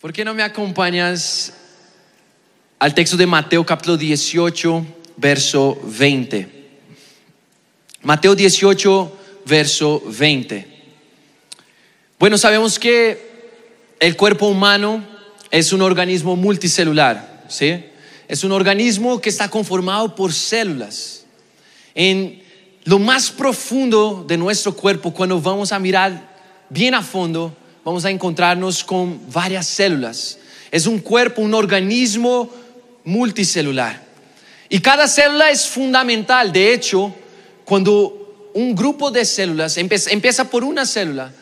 ¿Por qué no me acompañas al texto de Mateo capítulo 18, verso 20? Mateo 18, verso 20. Bueno, sabemos que el cuerpo humano es un organismo multicelular, ¿sí? Es un organismo que está conformado por células. En lo más profundo de nuestro cuerpo, cuando vamos a mirar bien a fondo, vamos a encontrarnos con varias células. Es un cuerpo, un organismo multicelular. Y cada célula es fundamental. De hecho, cuando un grupo de células empieza, por una célula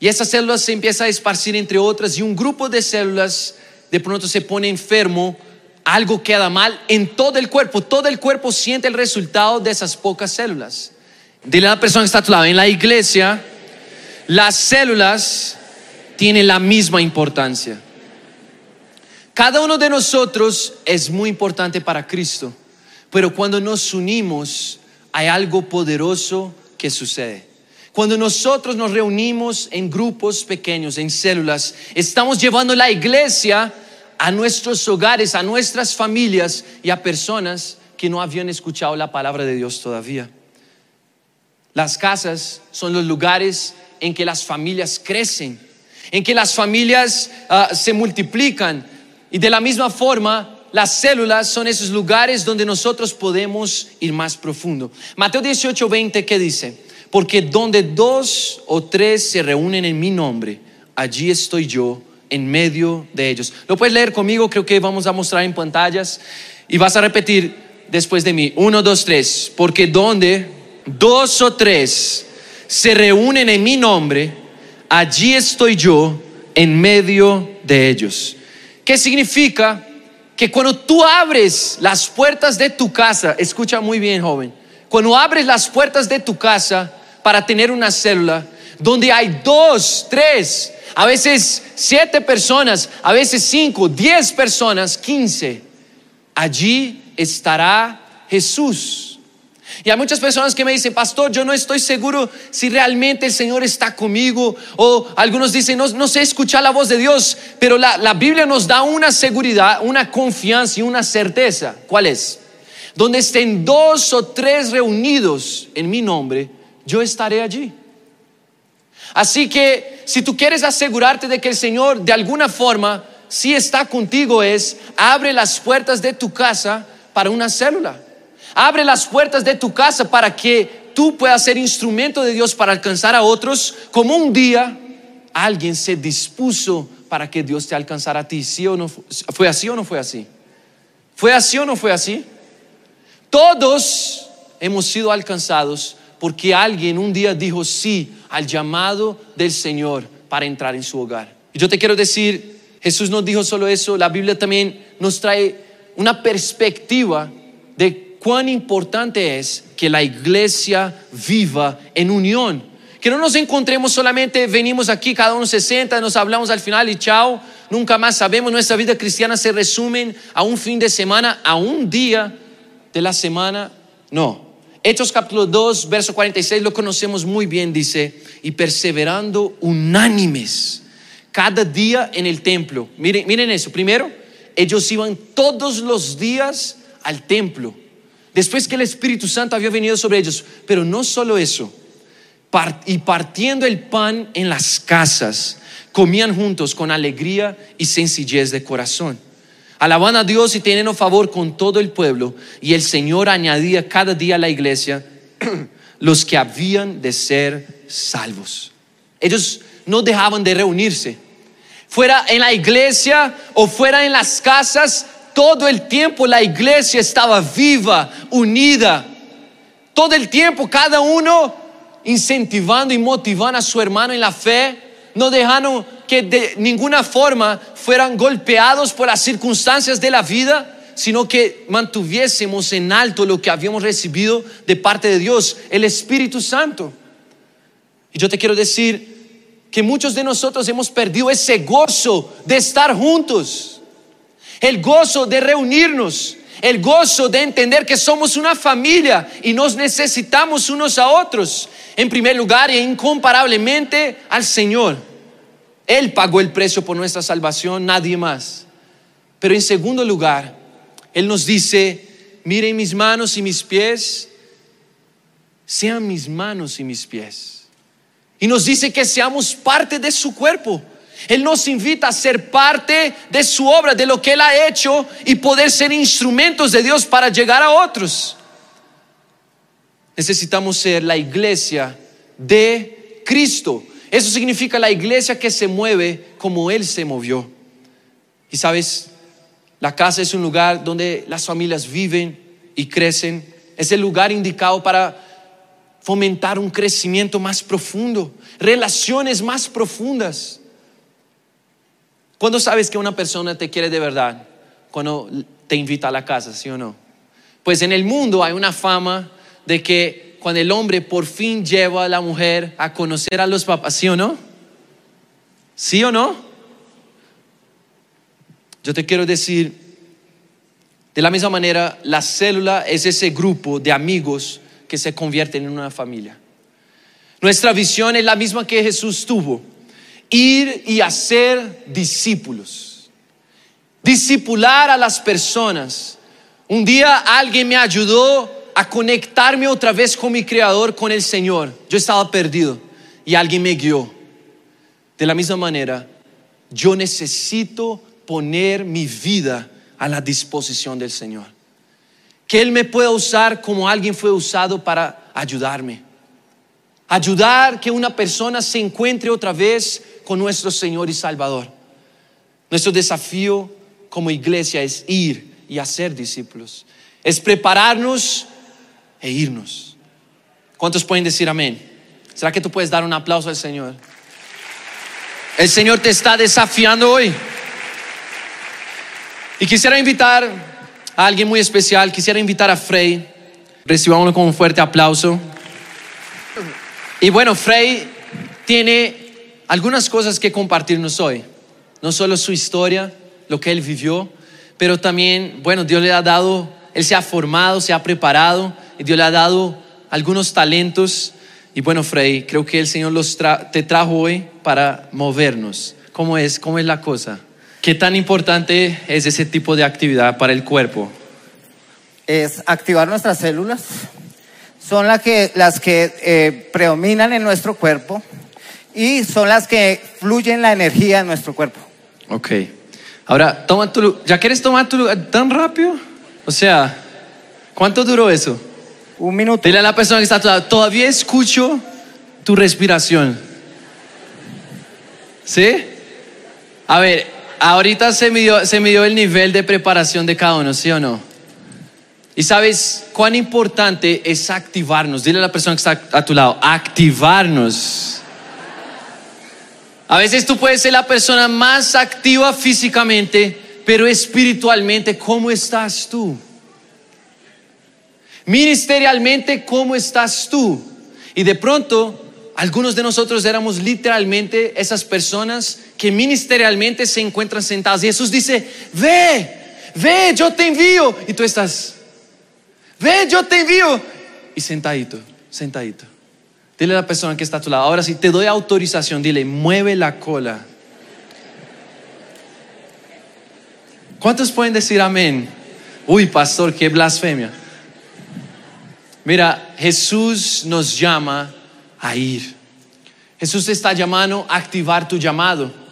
y esa célula se empieza a esparcir entre otras y un grupo de células de pronto se pone enfermo, algo queda mal en todo el cuerpo. Todo el cuerpo siente el resultado de esas pocas células. Dile a la persona que está a tu lado, en la iglesia, las células tienen la misma importancia. Cada uno de nosotros es muy importante para Cristo, pero cuando nos unimos hay algo poderoso que sucede. Cuando nosotros nos reunimos en grupos pequeños, en células, estamos llevando la iglesia a nuestros hogares, a nuestras familias y a personas que no habían escuchado la palabra de Dios todavía. Las casas son los lugares en que las familias crecen, en que las familias ah, se multiplican. Y de la misma forma, las células son esos lugares donde nosotros podemos ir más profundo. Mateo 18, 20, ¿qué dice? Porque donde dos o tres se reúnen en mi nombre, allí estoy yo en medio de ellos. Lo puedes leer conmigo, creo que vamos a mostrar en pantallas y vas a repetir después de mí. Uno, dos, tres. Porque donde dos o tres se reúnen en mi nombre, allí estoy yo en medio de ellos. ¿Qué significa? Que cuando tú abres las puertas de tu casa, escucha muy bien joven, cuando abres las puertas de tu casa para tener una célula, donde hay dos, tres, a veces siete personas, a veces cinco, diez personas, quince, allí estará Jesús. Y hay muchas personas que me dicen, pastor, yo no estoy seguro si realmente el Señor está conmigo. O algunos dicen, no, no sé escuchar la voz de Dios, pero la, la Biblia nos da una seguridad, una confianza y una certeza. ¿Cuál es? Donde estén dos o tres reunidos en mi nombre, yo estaré allí. Así que si tú quieres asegurarte de que el Señor de alguna forma sí está contigo es, abre las puertas de tu casa para una célula. Abre las puertas de tu casa para que tú puedas ser instrumento de Dios para alcanzar a otros, como un día alguien se dispuso para que Dios te alcanzara a ti. ¿Sí o no? ¿Fue así o no fue así? ¿Fue así o no fue así? Todos hemos sido alcanzados porque alguien un día dijo sí al llamado del Señor para entrar en su hogar. Y yo te quiero decir, Jesús no dijo solo eso, la Biblia también nos trae una perspectiva de cuán importante es que la iglesia viva en unión. Que no nos encontremos solamente, venimos aquí, cada uno se sienta, nos hablamos al final y chao, nunca más sabemos, nuestra vida cristiana se resume a un fin de semana, a un día de la semana. No, Hechos capítulo 2, verso 46, lo conocemos muy bien, dice, y perseverando unánimes cada día en el templo. Miren, miren eso, primero, ellos iban todos los días al templo, después que el Espíritu Santo había venido sobre ellos, pero no solo eso, y partiendo el pan en las casas, comían juntos con alegría y sencillez de corazón Alaban a Dios y teniendo favor con todo el pueblo. Y el Señor añadía cada día a la iglesia los que habían de ser salvos. Ellos no dejaban de reunirse. Fuera en la iglesia o fuera en las casas, todo el tiempo la iglesia estaba viva, unida. Todo el tiempo cada uno incentivando y motivando a su hermano en la fe. No dejaron que de ninguna forma fueran golpeados por las circunstancias de la vida, sino que mantuviésemos en alto lo que habíamos recibido de parte de Dios, el Espíritu Santo. Y yo te quiero decir que muchos de nosotros hemos perdido ese gozo de estar juntos, el gozo de reunirnos, el gozo de entender que somos una familia y nos necesitamos unos a otros, en primer lugar e incomparablemente al Señor. Él pagó el precio por nuestra salvación, nadie más. Pero en segundo lugar, Él nos dice, miren mis manos y mis pies, sean mis manos y mis pies. Y nos dice que seamos parte de su cuerpo. Él nos invita a ser parte de su obra, de lo que Él ha hecho y poder ser instrumentos de Dios para llegar a otros. Necesitamos ser la iglesia de Cristo. Eso significa la iglesia que se mueve como Él se movió. Y sabes, la casa es un lugar donde las familias viven y crecen. Es el lugar indicado para fomentar un crecimiento más profundo, relaciones más profundas. ¿Cuándo sabes que una persona te quiere de verdad? Cuando te invita a la casa, ¿sí o no? Pues en el mundo hay una fama de que cuando el hombre por fin lleva a la mujer a conocer a los papás, ¿sí o no? ¿Sí o no? Yo te quiero decir, de la misma manera, la célula es ese grupo de amigos que se convierten en una familia. Nuestra visión es la misma que Jesús tuvo, ir y hacer discípulos, discipular a las personas. Un día alguien me ayudó a conectarme otra vez con mi Creador, con el Señor. Yo estaba perdido y alguien me guió. De la misma manera, yo necesito poner mi vida a la disposición del Señor. Que Él me pueda usar como alguien fue usado para ayudarme. Ayudar que una persona se encuentre otra vez con nuestro Señor y Salvador. Nuestro desafío como iglesia es ir y hacer discípulos. Es prepararnos e irnos. ¿Cuántos pueden decir amén? ¿Será que tú puedes dar un aplauso al Señor? El Señor te está desafiando hoy. Y quisiera invitar a alguien muy especial, quisiera invitar a Frey. Recibámoslo con un fuerte aplauso. Y bueno, Frey tiene algunas cosas que compartirnos hoy. No solo su historia, lo que él vivió, pero también, bueno, Dios le ha dado, él se ha formado, se ha preparado, y Dios le ha dado algunos talentos. Y bueno, Frey, creo que el Señor los te trajo hoy para movernos. ¿Cómo es? ¿Cómo es la cosa? ¿Qué tan importante es ese tipo de actividad para el cuerpo? Es activar nuestras células. Son las que, las que eh, predominan en nuestro cuerpo y son las que fluyen la energía en nuestro cuerpo. Ok. Ahora, toma tu ¿Ya quieres tomar tu lugar tan rápido? O sea, ¿cuánto duró eso? Un minuto. Dile a la persona que está a tu lado, todavía escucho tu respiración. ¿Sí? A ver, ahorita se midió, se midió el nivel de preparación de cada uno, ¿sí o no? Y sabes cuán importante es activarnos. Dile a la persona que está a tu lado, activarnos. A veces tú puedes ser la persona más activa físicamente, pero espiritualmente, ¿cómo estás tú? Ministerialmente, ¿cómo estás tú? Y de pronto algunos de nosotros éramos literalmente esas personas que ministerialmente se encuentran sentadas. Y Jesús dice, ve, ve, yo te envío. Y tú estás, ve, yo te envío. Y sentadito, sentadito. Dile a la persona que está a tu lado, ahora sí, te doy autorización, dile, mueve la cola. ¿Cuántos pueden decir amén? Uy, pastor, qué blasfemia. Mira, Jesús nos llama a ir. Jesús está llamando a activar tu llamado.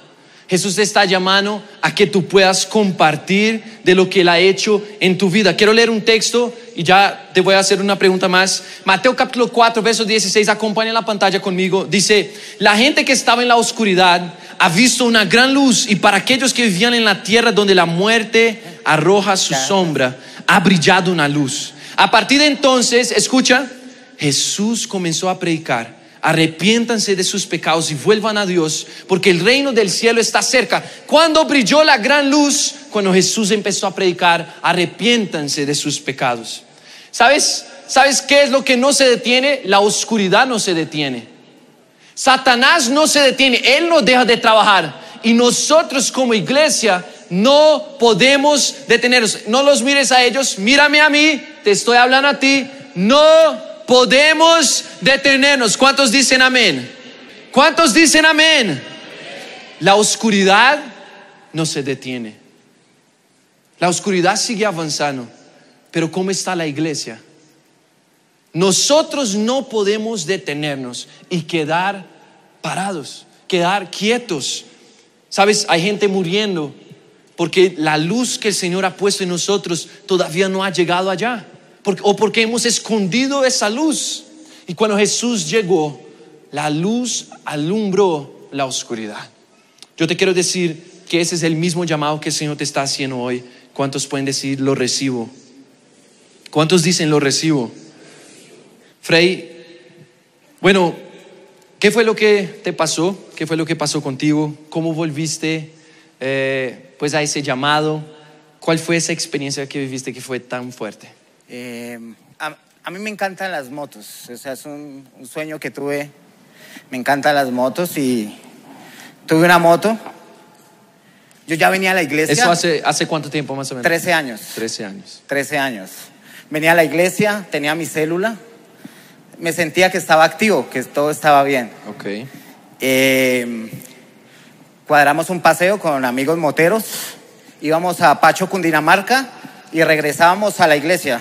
Jesús te está llamando a que tú puedas compartir de lo que Él ha hecho en tu vida. Quiero leer un texto y ya te voy a hacer una pregunta más. Mateo capítulo 4, verso 16, acompaña la pantalla conmigo. Dice, la gente que estaba en la oscuridad ha visto una gran luz y para aquellos que vivían en la tierra donde la muerte arroja su sombra, ha brillado una luz. A partir de entonces, escucha, Jesús comenzó a predicar arrepiéntanse de sus pecados y vuelvan a Dios, porque el reino del cielo está cerca. Cuando brilló la gran luz, cuando Jesús empezó a predicar, arrepiéntanse de sus pecados. ¿Sabes? ¿Sabes qué es lo que no se detiene? La oscuridad no se detiene. Satanás no se detiene, él no deja de trabajar. Y nosotros como iglesia no podemos detenernos. No los mires a ellos, mírame a mí, te estoy hablando a ti. No podemos detenernos. ¿Cuántos dicen amén? ¿Cuántos dicen amén? La oscuridad no se detiene. La oscuridad sigue avanzando. Pero ¿cómo está la iglesia? Nosotros no podemos detenernos y quedar parados, quedar quietos. Sabes, hay gente muriendo porque la luz que el Señor ha puesto en nosotros todavía no ha llegado allá. O porque hemos escondido esa luz. Y cuando Jesús llegó, la luz alumbró la oscuridad. Yo te quiero decir que ese es el mismo llamado que el Señor te está haciendo hoy. ¿Cuántos pueden decir lo recibo? ¿Cuántos dicen lo recibo? Frey, bueno, ¿qué fue lo que te pasó? ¿Qué fue lo que pasó contigo? ¿Cómo volviste eh, pues a ese llamado? ¿Cuál fue esa experiencia que viviste que fue tan fuerte? Eh, a, mí me encantan las motos, o sea, es un, un sueño que tuve. Me encantan las motos y tuve una moto. Yo ya venía a la iglesia. ¿Eso hace, hace cuánto tiempo más o menos? 13 años. 13 años. 13 años. Venía a la iglesia, tenía mi célula, me sentía que estaba activo, que todo estaba bien. Ok. Eh, cuadramos un paseo con amigos moteros, íbamos a Pacho, Cundinamarca y regresábamos a la iglesia,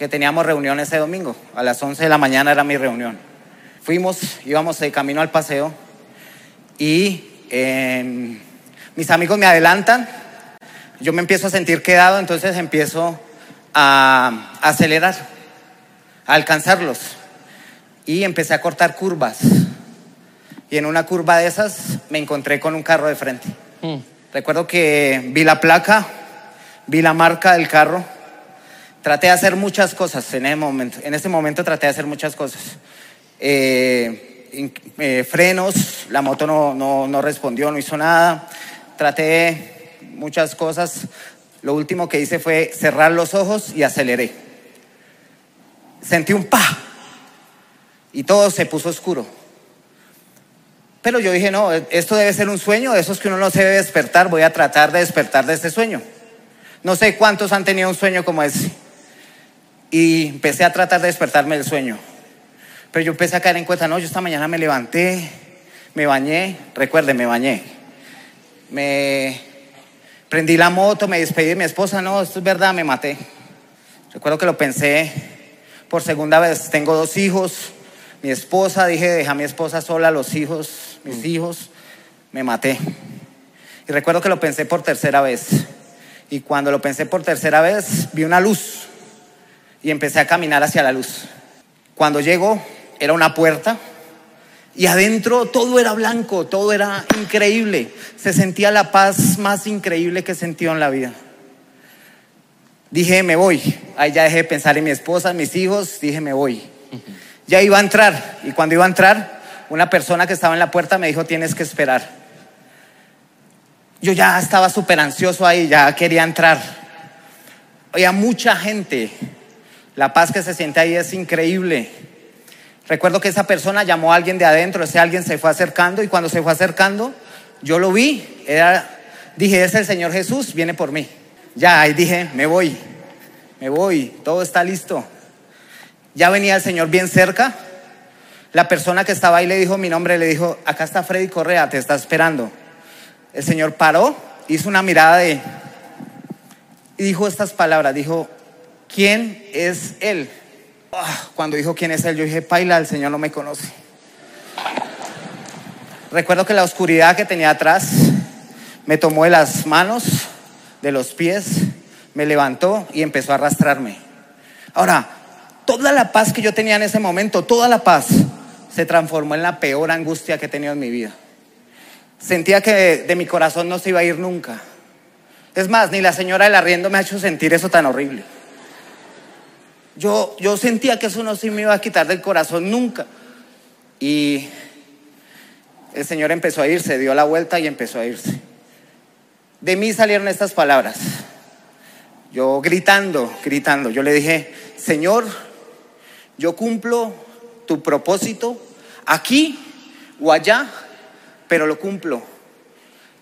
que teníamos reunión ese domingo. A las 11 de la mañana era mi reunión. Fuimos, íbamos de camino al paseo y mis amigos me adelantan, yo me empiezo a sentir quedado, entonces empiezo a acelerar, a alcanzarlos y empecé a cortar curvas. Y en una curva de esas me encontré con un carro de frente. Hmm. Recuerdo que vi la placa, vi la marca del carro. Traté de hacer muchas cosas en ese momento. En ese momento traté de hacer muchas cosas. Eh, eh, frenos, la moto no, no, no respondió, no hizo nada. Traté muchas cosas. Lo último que hice fue cerrar los ojos y aceleré. Sentí un pa y todo se puso oscuro. Pero yo dije, no, esto debe ser un sueño, de esos que uno no se debe despertar, voy a tratar de despertar de este sueño. No sé cuántos han tenido un sueño como ese. Y empecé a tratar de despertarme del sueño. Pero yo empecé a caer en cuenta, no, yo esta mañana me levanté, me bañé, recuerde, me bañé. Me prendí la moto, me despedí de mi esposa, no, esto es verdad, me maté. Recuerdo que lo pensé por segunda vez, tengo dos hijos, mi esposa, dije, deja a mi esposa sola, los hijos, mis mm. hijos, me maté. Y recuerdo que lo pensé por tercera vez. Y cuando lo pensé por tercera vez, vi una luz y empecé a caminar hacia la luz. Cuando llego, era una puerta y adentro todo era blanco, todo era increíble. Se sentía la paz más increíble que he sentido en la vida. Dije, me voy. Ahí ya dejé de pensar en mi esposa, mis hijos, dije, me voy. Ya iba a entrar y cuando iba a entrar, una persona que estaba en la puerta me dijo, tienes que esperar. Yo ya estaba súper ansioso ahí, ya quería entrar. Había mucha gente. La paz que se siente ahí es increíble. Recuerdo que esa persona llamó a alguien de adentro, ese alguien se fue acercando y cuando se fue acercando, yo lo vi, era, dije, es el Señor Jesús, viene por mí. Ya, ahí dije, me voy, me voy, todo está listo. Ya venía el Señor bien cerca. La persona que estaba ahí le dijo mi nombre, le dijo, acá está Freddy Correa, te está esperando. El Señor paró, hizo una mirada de... Y dijo estas palabras, dijo, ¿quién es Él? Ah, cuando dijo quién es Él, yo dije, Paila, el Señor no me conoce. Recuerdo que la oscuridad que tenía atrás me tomó de las manos, de los pies, me levantó y empezó a arrastrarme. Ahora, toda la paz que yo tenía en ese momento, toda la paz, se transformó en la peor angustia que he tenido en mi vida. Sentía que de, mi corazón no se iba a ir nunca. Es más, ni la señora del arriendo me ha hecho sentir eso tan horrible. Yo, yo sentía que eso no se me iba a quitar del corazón nunca. Y el Señor empezó a irse, dio la vuelta y empezó a irse. De mí salieron estas palabras. Yo gritando, gritando, yo le dije, Señor, yo cumplo tu propósito aquí o allá, pero lo cumplo.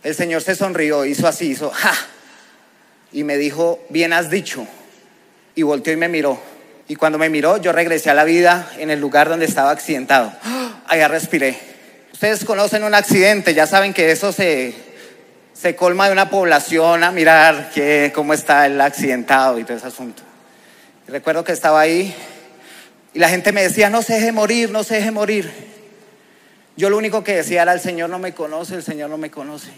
El Señor se sonrió, hizo así, hizo, ja, y me dijo, bien has dicho. Y volteó y me miró. Y cuando me miró, yo regresé a la vida en el lugar donde estaba accidentado. Allá respiré. Ustedes conocen un accidente, ya saben que eso se, se colma de una población a mirar que, cómo está el accidentado y todo ese asunto. Recuerdo que estaba ahí y la gente me decía, no se deje morir, no se deje morir. Yo lo único que decía era, el Señor no me conoce, el Señor no me conoce.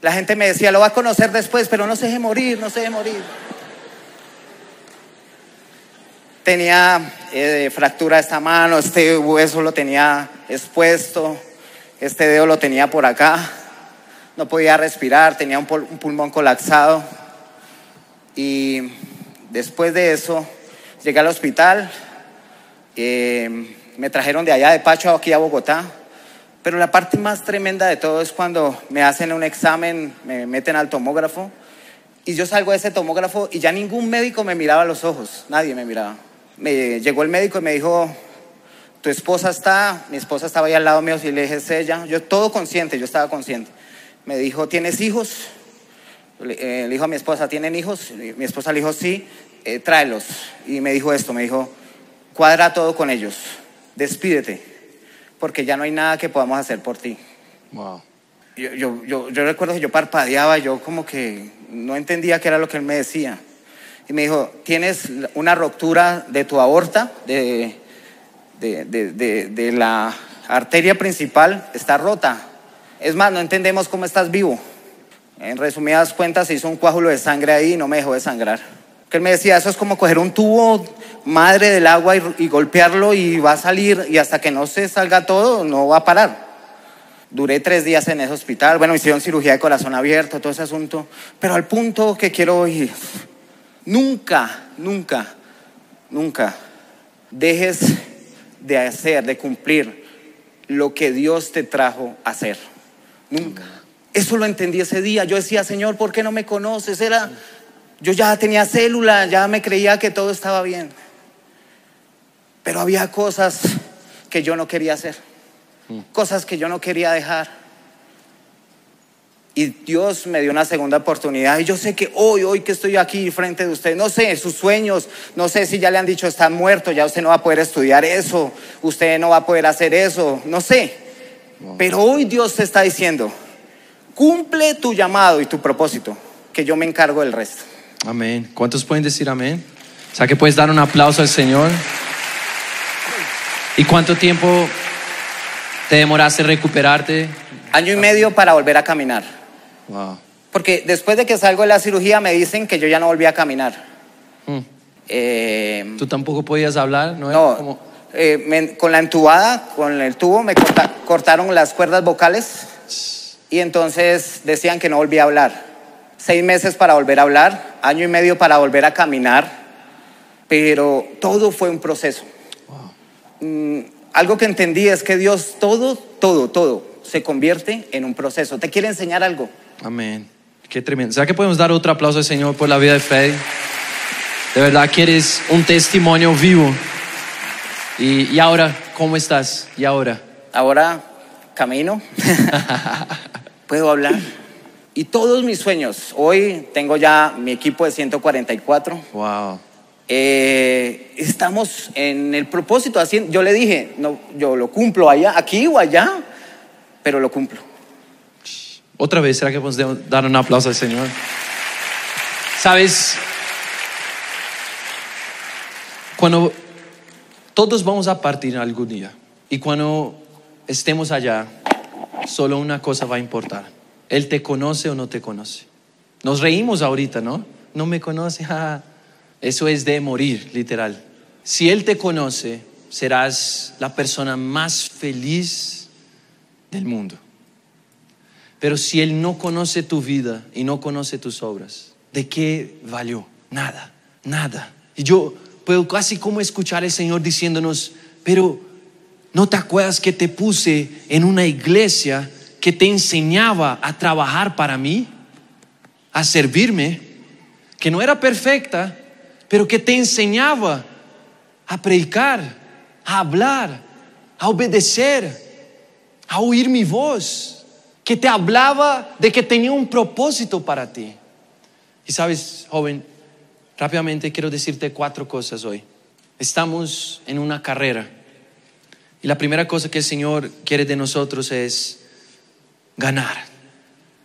La gente me decía, lo va a conocer después, pero no se deje morir, no se deje morir. Tenía eh, fractura esta mano, este hueso lo tenía expuesto, este dedo lo tenía por acá, no podía respirar, tenía un, pul- un pulmón colapsado. Y después de eso llegué al hospital, eh, me trajeron de allá de Pacho aquí a Bogotá. Pero la parte más tremenda de todo es cuando me hacen un examen, me meten al tomógrafo y yo salgo de ese tomógrafo y ya ningún médico me miraba a los ojos, nadie me miraba. Me llegó el médico y me dijo, tu esposa está, mi esposa estaba ahí al lado mío y le dije, es ella, yo todo consciente, yo estaba consciente. Me dijo, ¿tienes hijos? Le, eh, le dijo a mi esposa, ¿tienen hijos? Mi esposa le dijo, sí, eh, tráelos. Y me dijo esto, me dijo, cuadra todo con ellos, despídete, porque ya no hay nada que podamos hacer por ti. Wow. Yo, yo, yo, yo recuerdo que yo parpadeaba, yo como que no entendía qué era lo que él me decía. Y me dijo, tienes una ruptura de tu aorta, de, de, la arteria principal, está rota. Es más, no entendemos cómo estás vivo. En resumidas cuentas, hizo un coágulo de sangre ahí y no me dejó de sangrar. Que él me decía, eso es como coger un tubo madre del agua y, y golpearlo y va a salir y hasta que no se salga todo, no va a parar. Duré tres días en ese hospital. Bueno, hicieron cirugía de corazón abierto, todo ese asunto. Pero al punto que quiero ir, nunca, nunca, nunca dejes de hacer, de cumplir lo que Dios te trajo a hacer. Nunca. Eso lo entendí ese día. Yo decía, Señor, ¿por qué no me conoces? Era, yo ya tenía célula, ya me creía que todo estaba bien. Pero había cosas que yo no quería hacer cosas que yo no quería dejar. Y Dios me dio una segunda oportunidad. Y yo sé que hoy, hoy que estoy aquí frente de usted, no sé sus sueños, no sé si ya le han dicho está muerto, ya usted no va a poder estudiar eso, usted no va a poder hacer eso, no sé. Pero hoy Dios te está diciendo, cumple tu llamado y tu propósito, que yo me encargo del resto. Amén. ¿Cuántos pueden decir amén? O sea que puedes dar un aplauso al Señor. ¿Y cuánto tiempo te demoraste recuperarte? Año y medio para volver a caminar. Wow. Porque después de que salgo de la cirugía me dicen que yo ya no volví a caminar. Mm. Eh, ¿Tú tampoco podías hablar? No, No, Como- eh, me- con la entubada, con el tubo, me corta- cortaron las cuerdas vocales y entonces decían que no volvía a hablar. Seis meses para volver a hablar, año y medio para volver a caminar, pero todo fue un proceso. Mm, algo que entendí es que Dios todo, todo, todo se convierte en un proceso. ¿Te quiere enseñar algo? Amén. Qué tremendo. ¿Será que podemos dar otro aplauso al Señor por la vida de Freddy? De verdad que eres un testimonio vivo. Y, y ahora, ¿cómo estás? ¿Y ahora? Ahora camino, puedo hablar. Y todos mis sueños, hoy tengo ya mi equipo de 144. Wow. Eh, estamos en el propósito. Haciendo, yo le dije, no, yo lo cumplo allá, aquí o allá, pero lo cumplo. Otra vez, ¿será que podemos dar un aplauso al Señor? Sabes, cuando todos vamos a partir algún día y cuando estemos allá, solo una cosa va a importar. Él te conoce o no te conoce. Nos reímos ahorita, ¿no? No me conoce. ja. Eso es de morir, literal. Si Él te conoce, serás la persona más feliz del mundo. Pero si Él no conoce tu vida y no conoce tus obras, ¿de qué valió? Nada, nada. Y yo puedo casi como escuchar al Señor diciéndonos, pero ¿no te acuerdas que te puse en una iglesia que te enseñaba a trabajar para mí, a servirme, que no era perfecta, pero que te enseñaba a predicar, a hablar, a obedecer, a oír mi voz, que te hablaba de que tenía un propósito para ti. Y sabes, joven, rápidamente quiero decirte cuatro cosas hoy. Estamos en una carrera, Y la primera cosa que el Señor quiere de nosotros es ganar.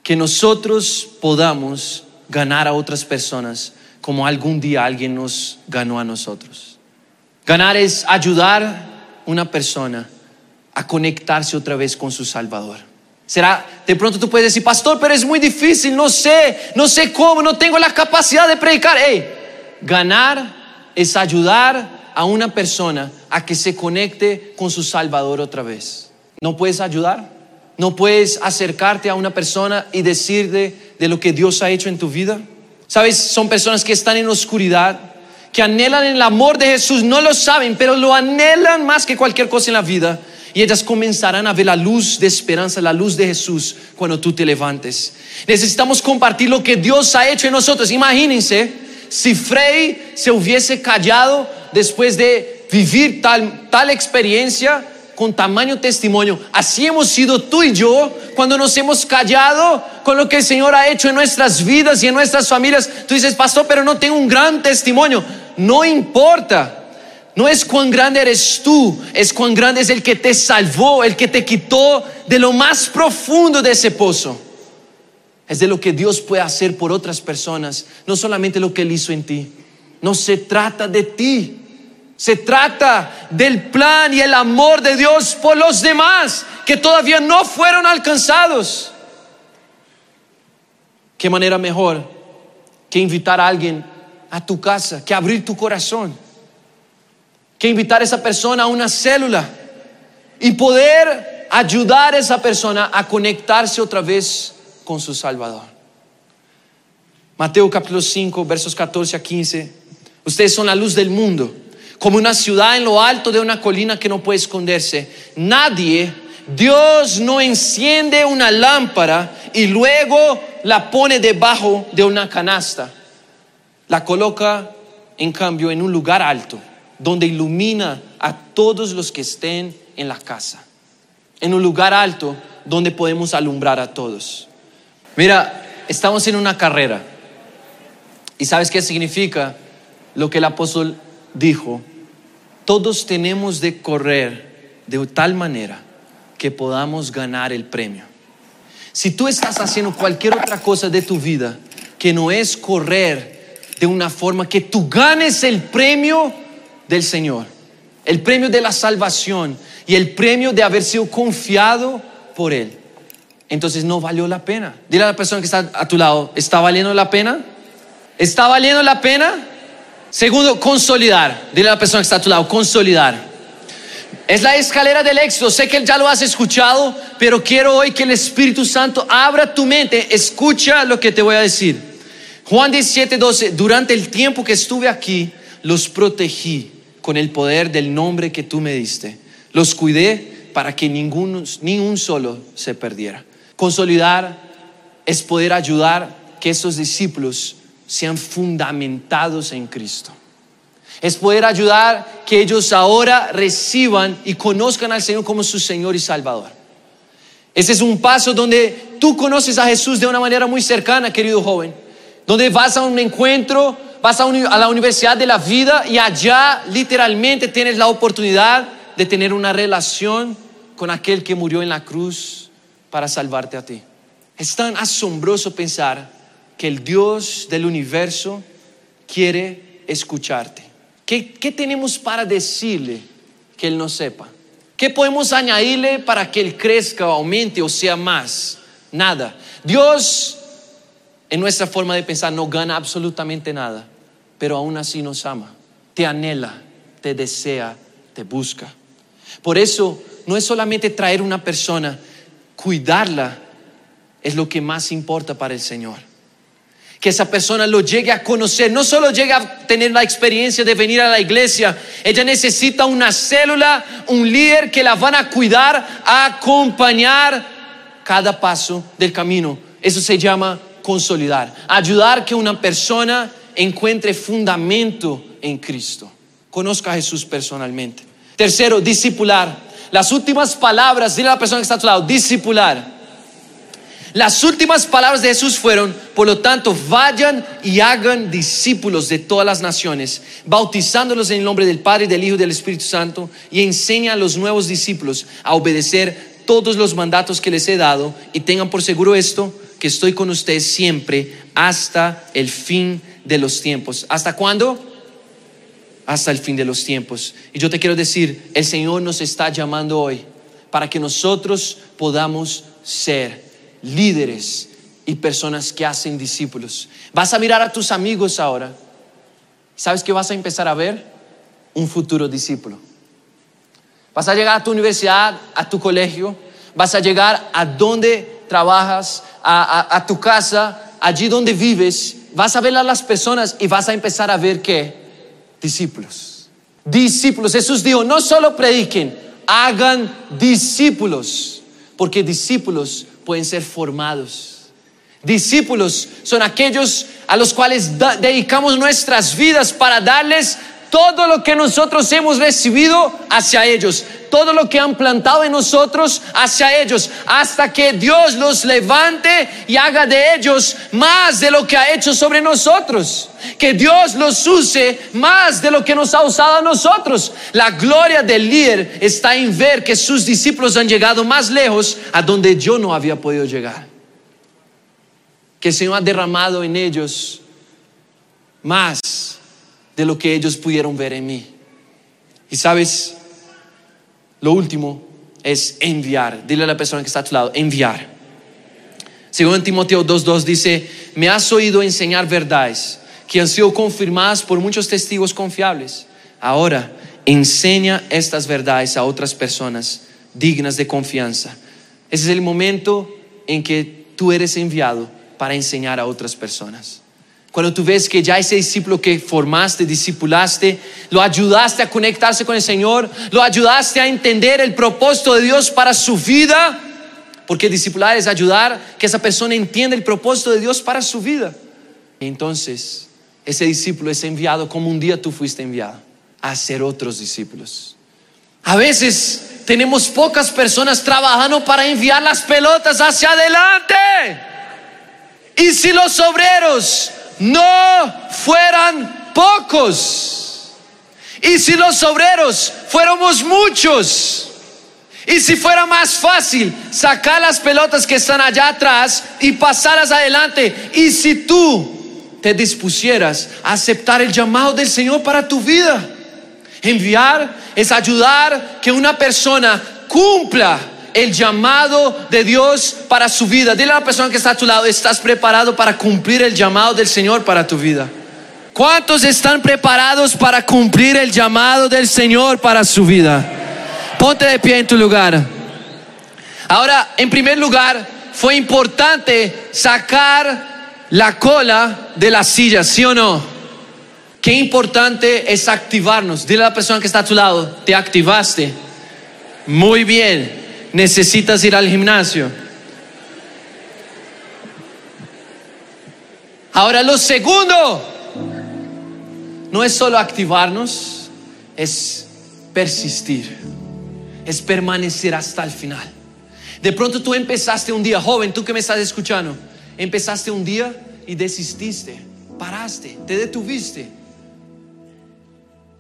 Que nosotros podamos ganar a otras personas como algún día alguien nos ganó a nosotros. Ganar es ayudar a una persona a conectarse otra vez con su Salvador. Será, de pronto tú puedes decir, pastor, pero es muy difícil, no sé, no sé cómo, no tengo la capacidad de predicar. Hey, ganar es ayudar a una persona a que se conecte con su Salvador otra vez. ¿No puedes ayudar? ¿No puedes acercarte a una persona y decirle de lo que Dios ha hecho en tu vida? ¿Sabes? Son personas que están en oscuridad, que anhelan el amor de Jesús, no lo saben, pero lo anhelan más que cualquier cosa en la vida. Y ellas comenzarán a ver la luz de esperanza, la luz de Jesús cuando tú te levantes. Necesitamos compartir lo que Dios ha hecho en nosotros. Imagínense si Frey se hubiese callado después de vivir tal, tal experiencia con tamaño testimonio. Así hemos sido tú y yo cuando nos hemos callado con lo que el Señor ha hecho en nuestras vidas y en nuestras familias. Tú dices, pastor, pero no tengo un gran testimonio. No importa. No es cuán grande eres tú, es cuán grande es el que te salvó, el que te quitó de lo más profundo de ese pozo. Es de lo que Dios puede hacer por otras personas, no solamente lo que Él hizo en ti. No se trata de ti, se trata del plan y el amor de Dios por los demás que todavía no fueron alcanzados. ¿Qué manera mejor que invitar a alguien a tu casa, que abrir tu corazón? Que invitar a esa persona a una célula y poder ayudar a esa persona a conectarse otra vez con su Salvador. Mateo capítulo 5, versos 14 a 15. Ustedes son la luz del mundo, como una ciudad en lo alto de una colina que no puede esconderse. Nadie, Dios no enciende una lámpara y luego la pone debajo de una canasta. La coloca, en cambio, en un lugar alto donde ilumina a todos los que estén en la casa. En un lugar alto donde podemos alumbrar a todos. Mira, estamos en una carrera. ¿Y sabes qué significa lo que el apóstol dijo? Todos tenemos de correr de tal manera que podamos ganar el premio. Si tú estás haciendo cualquier otra cosa de tu vida que no es correr de una forma que tú ganes el premio, del Señor, el premio de la salvación y el premio de haber sido confiado por Él. Entonces no valió la pena. Dile a la persona que está a tu lado, ¿está valiendo la pena? ¿Está valiendo la pena? Segundo, consolidar. Dile a la persona que está a tu lado, consolidar. Es la escalera del éxito. Sé que ya lo has escuchado, pero quiero hoy que el Espíritu Santo abra tu mente. Escucha lo que te voy a decir. Juan 17, 12. Durante el tiempo que estuve aquí, los protegí con el poder del nombre que tú me diste. Los cuidé para que ninguno, ni un solo se perdiera. Consolidar es poder ayudar que esos discípulos sean fundamentados en Cristo. Es poder ayudar que ellos ahora reciban y conozcan al Señor como su Señor y Salvador. Ese es un paso donde tú conoces a Jesús de una manera muy cercana, querido joven. Donde vas a un encuentro vas a, la universidad de la vida y allá literalmente tienes la oportunidad de tener una relación con aquel que murió en la cruz para salvarte a ti. Es tan asombroso pensar que el Dios del universo quiere escucharte. ¿Qué, ¿Qué, tenemos para decirle que Él no sepa? ¿Qué podemos añadirle para que Él crezca, aumente o sea más? Nada. Dios, en nuestra forma de pensar, no gana absolutamente nada pero aún así nos ama, te anhela, te desea, te busca. Por eso no es solamente traer una persona, cuidarla es lo que más importa para el Señor. Que esa persona lo llegue a conocer, no solo llegue a tener la experiencia de venir a la iglesia, ella necesita una célula, un líder que la van a cuidar, a acompañar cada paso del camino. Eso se llama consolidar, ayudar que una persona encuentre fundamento en Cristo. Conozca a Jesús personalmente. Tercero, discipular. Las últimas palabras, dile a la persona que está a tu lado, discipular. Las últimas palabras de Jesús fueron, por lo tanto, vayan y hagan discípulos de todas las naciones, bautizándolos en el nombre del Padre, del Hijo y del Espíritu Santo, y enseña a los nuevos discípulos a obedecer todos los mandatos que les he dado, y tengan por seguro esto, que estoy con ustedes siempre hasta el fin de los tiempos. ¿Hasta cuándo? Hasta el fin de los tiempos. Y yo te quiero decir, el Señor nos está llamando hoy para que nosotros podamos ser líderes y personas que hacen discípulos. Vas a mirar a tus amigos ahora. ¿Sabes qué vas a empezar a ver? Un futuro discípulo. Vas a llegar a tu universidad, a tu colegio, vas a llegar a donde trabajas, a, tu casa, allí donde vives, vas a ver a las personas y vas a empezar a ver que discípulos. Discípulos. Jesús dijo, no solo prediquen, hagan discípulos, porque discípulos pueden ser formados. Discípulos son aquellos a los cuales dedicamos nuestras vidas para darles todo lo que nosotros hemos recibido hacia ellos, todo lo que han plantado en nosotros hacia ellos, hasta que Dios los levante y haga de ellos más de lo que ha hecho sobre nosotros. Que Dios los use más de lo que nos ha usado a nosotros. La gloria del líder está en ver que sus discípulos han llegado más lejos a donde yo no había podido llegar. Que el Señor ha derramado en ellos más de lo que ellos pudieron ver en mí. Y sabes, lo último es enviar. Dile a la persona que está a tu lado, enviar. Según Timoteo 2.2 dice, me has oído enseñar verdades que han sido confirmadas por muchos testigos confiables. Ahora, enseña estas verdades a otras personas dignas de confianza. Ese es el momento en que tú eres enviado para enseñar a otras personas. Cuando tú ves que ya ese discípulo que formaste, discipulaste, lo ayudaste a conectarse con el Señor, lo ayudaste a entender el propósito de Dios para su vida, porque discipular es ayudar que esa persona entienda el propósito de Dios para su vida. Y entonces, ese discípulo es enviado como un día tú fuiste enviado a ser otros discípulos. A veces tenemos pocas personas trabajando para enviar las pelotas hacia adelante. Y si los obreros no fueran pocos. Y si los obreros fuéramos muchos. Y si fuera más fácil sacar las pelotas que están allá atrás y pasarlas adelante. Y si tú te dispusieras a aceptar el llamado del Señor para tu vida. Enviar es ayudar que una persona cumpla el llamado de Dios para su vida. Dile a la persona que está a tu lado, ¿estás preparado para cumplir el llamado del Señor para tu vida? ¿Cuántos están preparados para cumplir el llamado del Señor para su vida? Ponte de pie en tu lugar. Ahora, en primer lugar, fue importante sacar la cola de la silla, ¿sí o no? Qué importante es activarnos. Dile a la persona que está a tu lado, te activaste. Muy bien necesitas ir al gimnasio. Ahora lo segundo no es solo activarnos, es persistir, es permanecer hasta el final. De pronto tú empezaste un día, joven, tú que me estás escuchando, empezaste un día y desististe, paraste, te detuviste.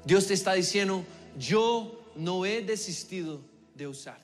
Dios te está diciendo, yo no he desistido de usarte.